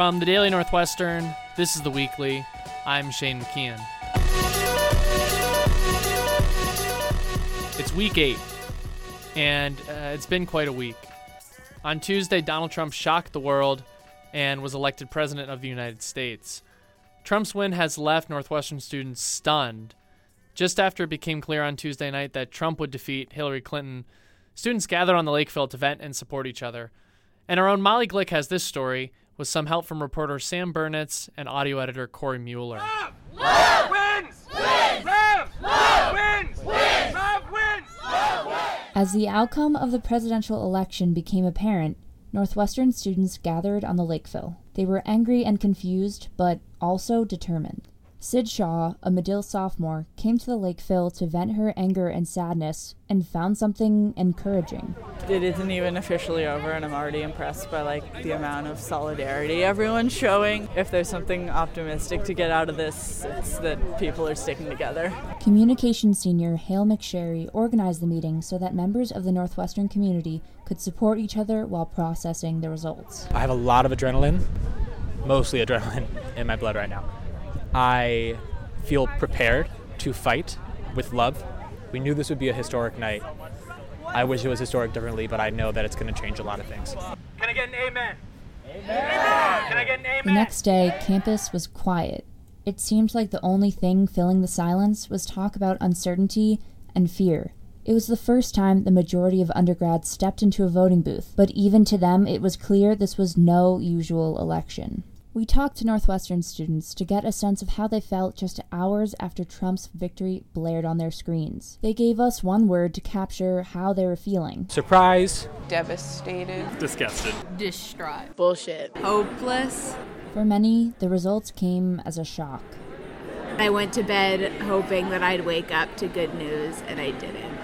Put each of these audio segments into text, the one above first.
From the Daily Northwestern, this is the weekly. I'm Shane McKeon. It's week eight, and uh, it's been quite a week. On Tuesday, Donald Trump shocked the world and was elected President of the United States. Trump's win has left Northwestern students stunned. Just after it became clear on Tuesday night that Trump would defeat Hillary Clinton, students gathered on the Lakefill to vent and support each other. And our own Molly Glick has this story with some help from reporter Sam Burnitz and audio editor Corey Mueller. Love! Love! Wins! Wins! Love! Love! Wins! Wins! Love wins! Love wins! As the outcome of the presidential election became apparent, Northwestern students gathered on the Lakefill. They were angry and confused, but also determined. Sid Shaw, a Medill sophomore, came to the Lakefill to vent her anger and sadness and found something encouraging. It isn't even officially over, and I'm already impressed by like the amount of solidarity everyone's showing. If there's something optimistic to get out of this, it's that people are sticking together. Communications senior Hale McSherry organized the meeting so that members of the Northwestern community could support each other while processing the results. I have a lot of adrenaline, mostly adrenaline, in my blood right now. I feel prepared to fight with love. We knew this would be a historic night. I wish it was historic differently, but I know that it's going to change a lot of things. Can I get an amen? Amen! Can I get an amen? The next day, campus was quiet. It seemed like the only thing filling the silence was talk about uncertainty and fear. It was the first time the majority of undergrads stepped into a voting booth, but even to them, it was clear this was no usual election. We talked to Northwestern students to get a sense of how they felt just hours after Trump's victory blared on their screens. They gave us one word to capture how they were feeling Surprise! devastated. disgusted. distraught, Bullshit. hopeless. For many, the results came as a shock. I went to bed hoping that I'd wake up to good news, and I didn't.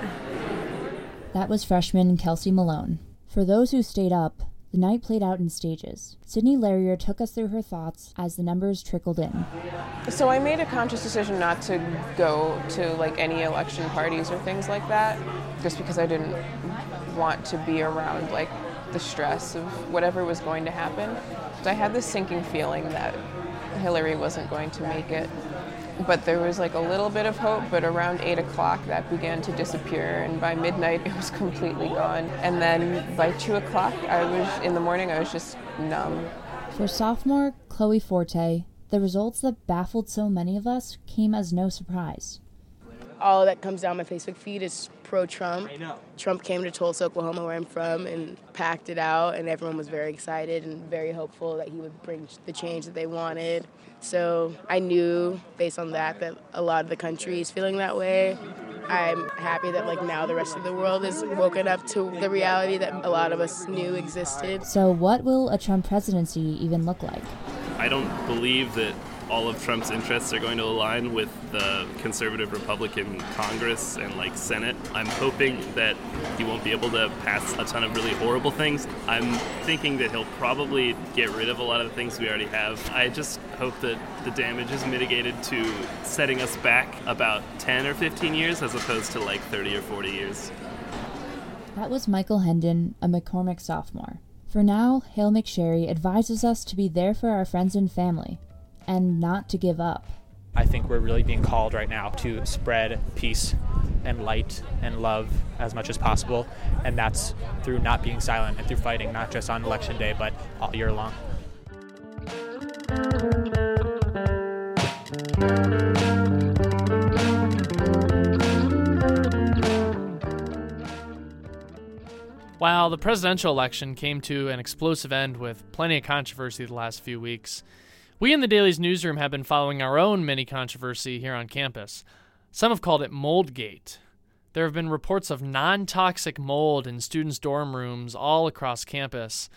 That was freshman Kelsey Malone. For those who stayed up, the night played out in stages. Sydney Larrier took us through her thoughts as the numbers trickled in. So I made a conscious decision not to go to like any election parties or things like that, just because I didn't want to be around like the stress of whatever was going to happen. I had this sinking feeling that Hillary wasn't going to make it. But there was like a little bit of hope, but around 8 o'clock that began to disappear, and by midnight it was completely gone. And then by 2 o'clock, I was in the morning, I was just numb. For sophomore Chloe Forte, the results that baffled so many of us came as no surprise. All that comes down my Facebook feed is pro Trump. Trump came to Tulsa, Oklahoma, where I'm from, and packed it out, and everyone was very excited and very hopeful that he would bring the change that they wanted. So I knew, based on that, that a lot of the country is feeling that way. I'm happy that like now the rest of the world is woken up to the reality that a lot of us knew existed. So, what will a Trump presidency even look like? I don't believe that all of Trump's interests are going to align with the conservative Republican Congress and like Senate. I'm hoping that he won't be able to pass a ton of really horrible things. I'm thinking that he'll probably get rid of a lot of the things we already have. I just hope that the damage is mitigated to setting us back about 10 or 15 years as opposed to like 30 or 40 years. That was Michael Hendon, a McCormick sophomore. For now, Hale McSherry advises us to be there for our friends and family, and not to give up. I think we're really being called right now to spread peace and light and love as much as possible, and that's through not being silent and through fighting, not just on election day, but all year long. While the presidential election came to an explosive end with plenty of controversy the last few weeks, we in the Daily's newsroom have been following our own mini controversy here on campus. Some have called it Moldgate. There have been reports of non toxic mold in students' dorm rooms all across campus.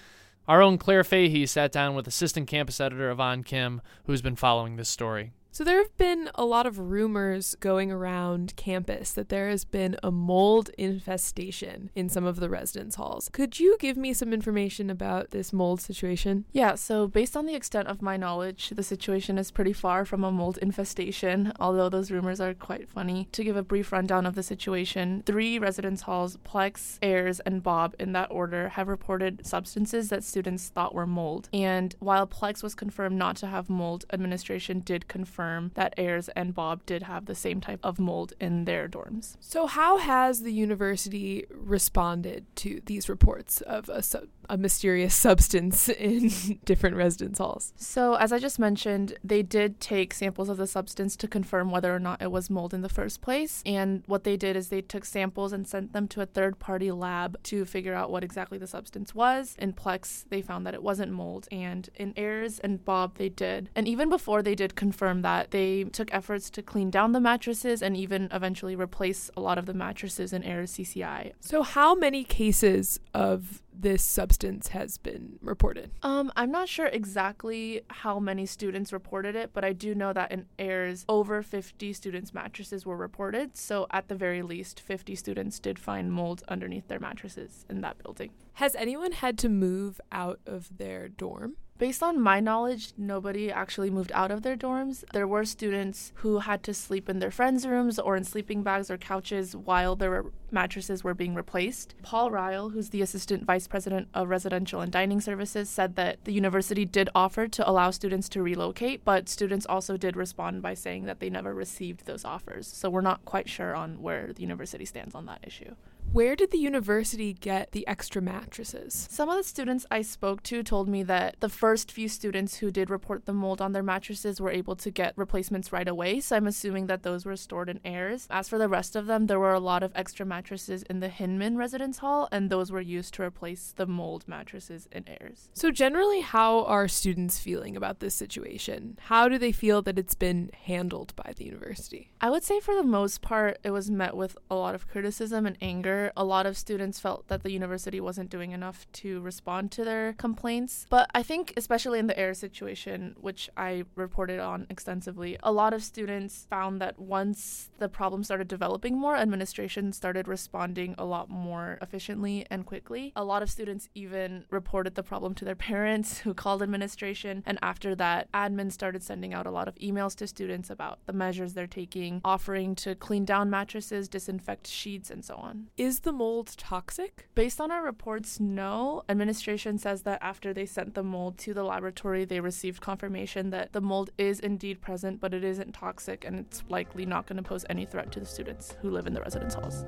Our own Claire Fahey sat down with assistant campus editor Yvonne Kim, who's been following this story. So, there have been a lot of rumors going around campus that there has been a mold infestation in some of the residence halls. Could you give me some information about this mold situation? Yeah, so based on the extent of my knowledge, the situation is pretty far from a mold infestation, although those rumors are quite funny. To give a brief rundown of the situation, three residence halls, Plex, Ayers, and Bobb, in that order, have reported substances that students thought were mold. And while Plex was confirmed not to have mold, administration did confirm confirm that Ayers and Bobb did have the same type of mold in their dorms. So, how has the university responded to these reports of a, a mysterious substance in different residence halls? So, as I just mentioned, they did take samples of the substance to confirm whether or not it was mold in the first place. And what they did is they took samples and sent them to a third party lab to figure out what exactly the substance was. In Plex, they found that it wasn't mold. And in Ayers and Bobb, they did. And even before they did confirm that, that they took efforts to clean down the mattresses and even eventually replace a lot of the mattresses in Ayers CCI. So, how many cases of this substance has been reported? Um, I'm not sure exactly how many students reported it, but I do know that in Ayers, over 50 students' mattresses were reported. So, at the very least, 50 students did find mold underneath their mattresses in that building. Has anyone had to move out of their dorm? Based on my knowledge, nobody actually moved out of their dorms. There were students who had to sleep in their friends' rooms or in sleeping bags or couches while their mattresses were being replaced. Paul Riel, who's the assistant vice president of residential and dining services, said that the university did offer to allow students to relocate, but students also did respond by saying that they never received those offers. So we're not quite sure on where the university stands on that issue. Where did the university get the extra mattresses? Some of the students I spoke to told me that the first few students who did report the mold on their mattresses were able to get replacements right away, so I'm assuming that those were stored in Ayers. As for the rest of them, there were a lot of extra mattresses in the Hinman residence hall, and those were used to replace the mold mattresses in Ayers. So, generally, how are students feeling about this situation? How do they feel that it's been handled by the university? I would say, for the most part, it was met with a lot of criticism and anger a lot of students felt that the university wasn't doing enough to respond to their complaints. But I think, especially in the Ayers situation, which I reported on extensively, a lot of students found that once the problem started developing more, administration started responding a lot more efficiently and quickly. A lot of students even reported the problem to their parents who called administration. And after that, admin started sending out a lot of emails to students about the measures they're taking, offering to clean down mattresses, disinfect sheets, and so on. Is the mold toxic? Based on our reports, no. Administration says that after they sent the mold to the laboratory, they received confirmation that the mold is indeed present, but it isn't toxic and it's likely not going to pose any threat to the students who live in the residence halls.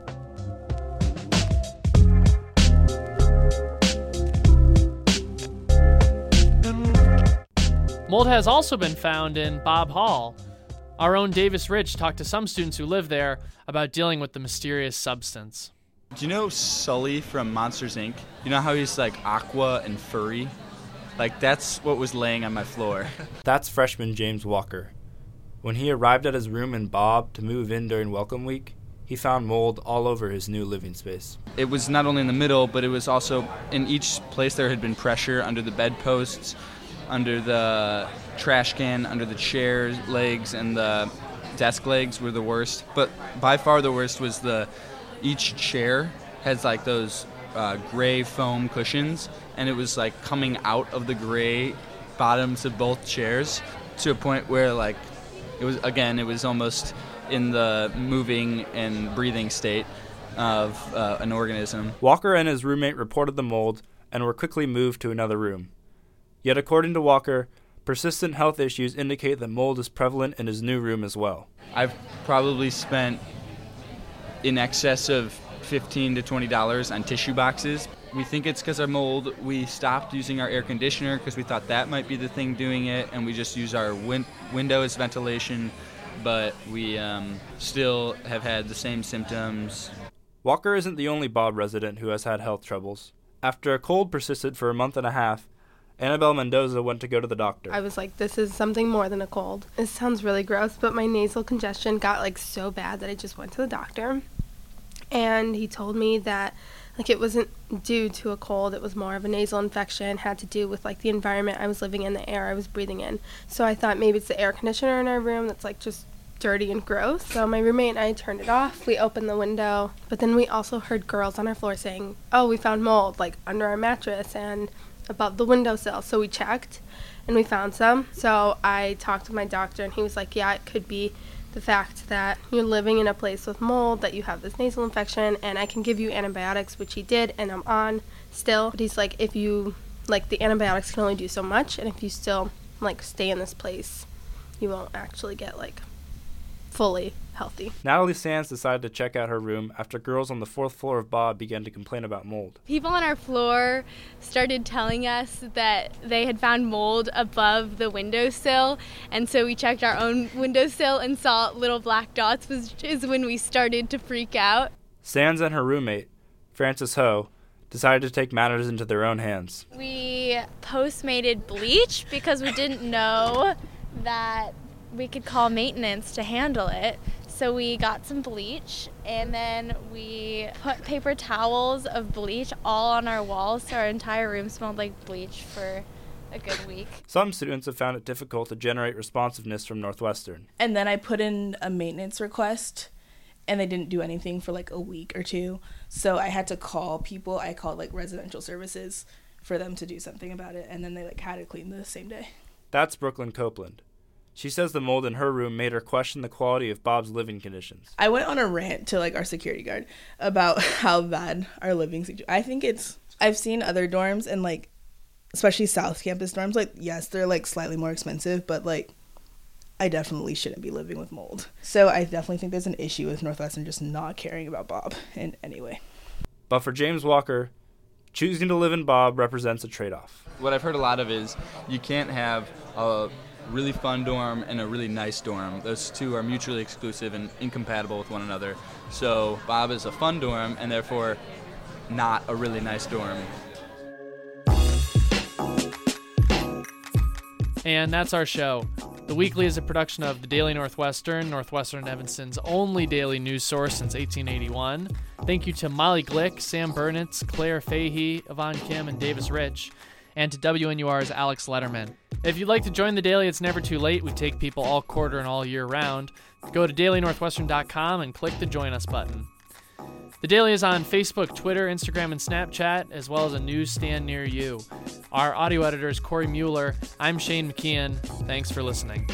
Mold has also been found in Bobb Hall. Our own Davis Rich talked to some students who live there about dealing with the mysterious substance. Do you know Sully from Monsters Inc? You know how he's like aqua and furry? Like that's what was laying on my floor. That's freshman James Walker. When he arrived at his room in Bobb to move in during welcome week, he found mold all over his new living space. It was not only in the middle, but it was also in each place there had been pressure under the bedposts, under the trash can, under the chair legs, and the desk legs were the worst. But by far the worst was the each chair has like those uh, gray foam cushions, and it was like coming out of the gray bottoms of both chairs to a point where like it was again it was almost in the moving and breathing state of uh, an organism. Walker and his roommate reported the mold and were quickly moved to another room. Yet, according to Walker, persistent health issues indicate that mold is prevalent in his new room as well. I've probably spent in excess of 15 to 20 dollars on tissue boxes. We think it's because of mold. We stopped using our air conditioner because we thought that might be the thing doing it, and we just use our win- ventilation. But we um, still have had the same symptoms. Walker isn't the only Bobb resident who has had health troubles. After a cold persisted for a month and a half, Annabelle Mendoza went to go to the doctor. I was like, this is something more than a cold. This sounds really gross, but my nasal congestion got like so bad that I just went to the doctor. And he told me that like it wasn't due to a cold, it was more of a nasal infection, had to do with like the environment I was living in, the air I was breathing in. So I thought maybe it's the air conditioner in our room that's like just dirty and gross. So my roommate and I turned it off. We opened the window, but then we also heard girls on our floor saying, "Oh, we found mold like under our mattress and above the windowsill." So we checked and we found some. So I talked to my doctor and he was like, "Yeah, it could be the fact that you're living in a place with mold, that you have this nasal infection, and I can give you antibiotics, which he did, and I'm on still. But he's like, if you, like, the antibiotics can only do so much, and if you still, like, stay in this place, you won't actually get, like, fully healthy. Natalie Sands decided to check out her room after girls on the fourth floor of Bobb began to complain about mold. People on our floor started telling us that they had found mold above the windowsill, and so we checked our own windowsill and saw little black dots, which is when we started to freak out. Sands and her roommate, Frances Ho, decided to take matters into their own hands. We postmated bleach because we didn't know that we could call maintenance to handle it. So we got some bleach and then we put paper towels of bleach all on our walls so our entire room smelled like bleach for a good week. Some students have found it difficult to generate responsiveness from Northwestern. And then I put in a maintenance request and they didn't do anything for like a week or two. So I had to call people. I called like residential services for them to do something about it and then they like had it cleaned the same day. That's Brooklyn Copeland. She says the mold in her room made her question the quality of Bobb's living conditions. I went on a rant to like our security guard about how bad our living situation. I think it's I've seen other dorms and like especially South Campus dorms like yes, they're like slightly more expensive, but like I definitely shouldn't be living with mold. So I definitely think there's an issue with Northwestern just not caring about Bobb in any way. But for James Walker, choosing to live in Bobb represents a trade-off. What I've heard a lot of is you can't have a really fun dorm and a really nice dorm. Those two are mutually exclusive and incompatible with one another. So Bobb is a fun dorm and therefore not a really nice dorm. And that's our show. The Weekly is a production of the Daily Northwestern, Northwestern Evanston's only daily news source since 1881. Thank you to Molly Glick, Sam Burnitz, Claire Fahey, Yvonne Kim, and Davis Rich, and to WNUR's Alex Letterman. If you'd like to join the Daily, it's never too late. We take people all quarter and all year round. Go to dailynorthwestern.com and click the Join Us button. The Daily is on Facebook, Twitter, Instagram, and Snapchat, as well as a newsstand near you. Our audio editor is Corey Mueller. I'm Shane McKeon. Thanks for listening.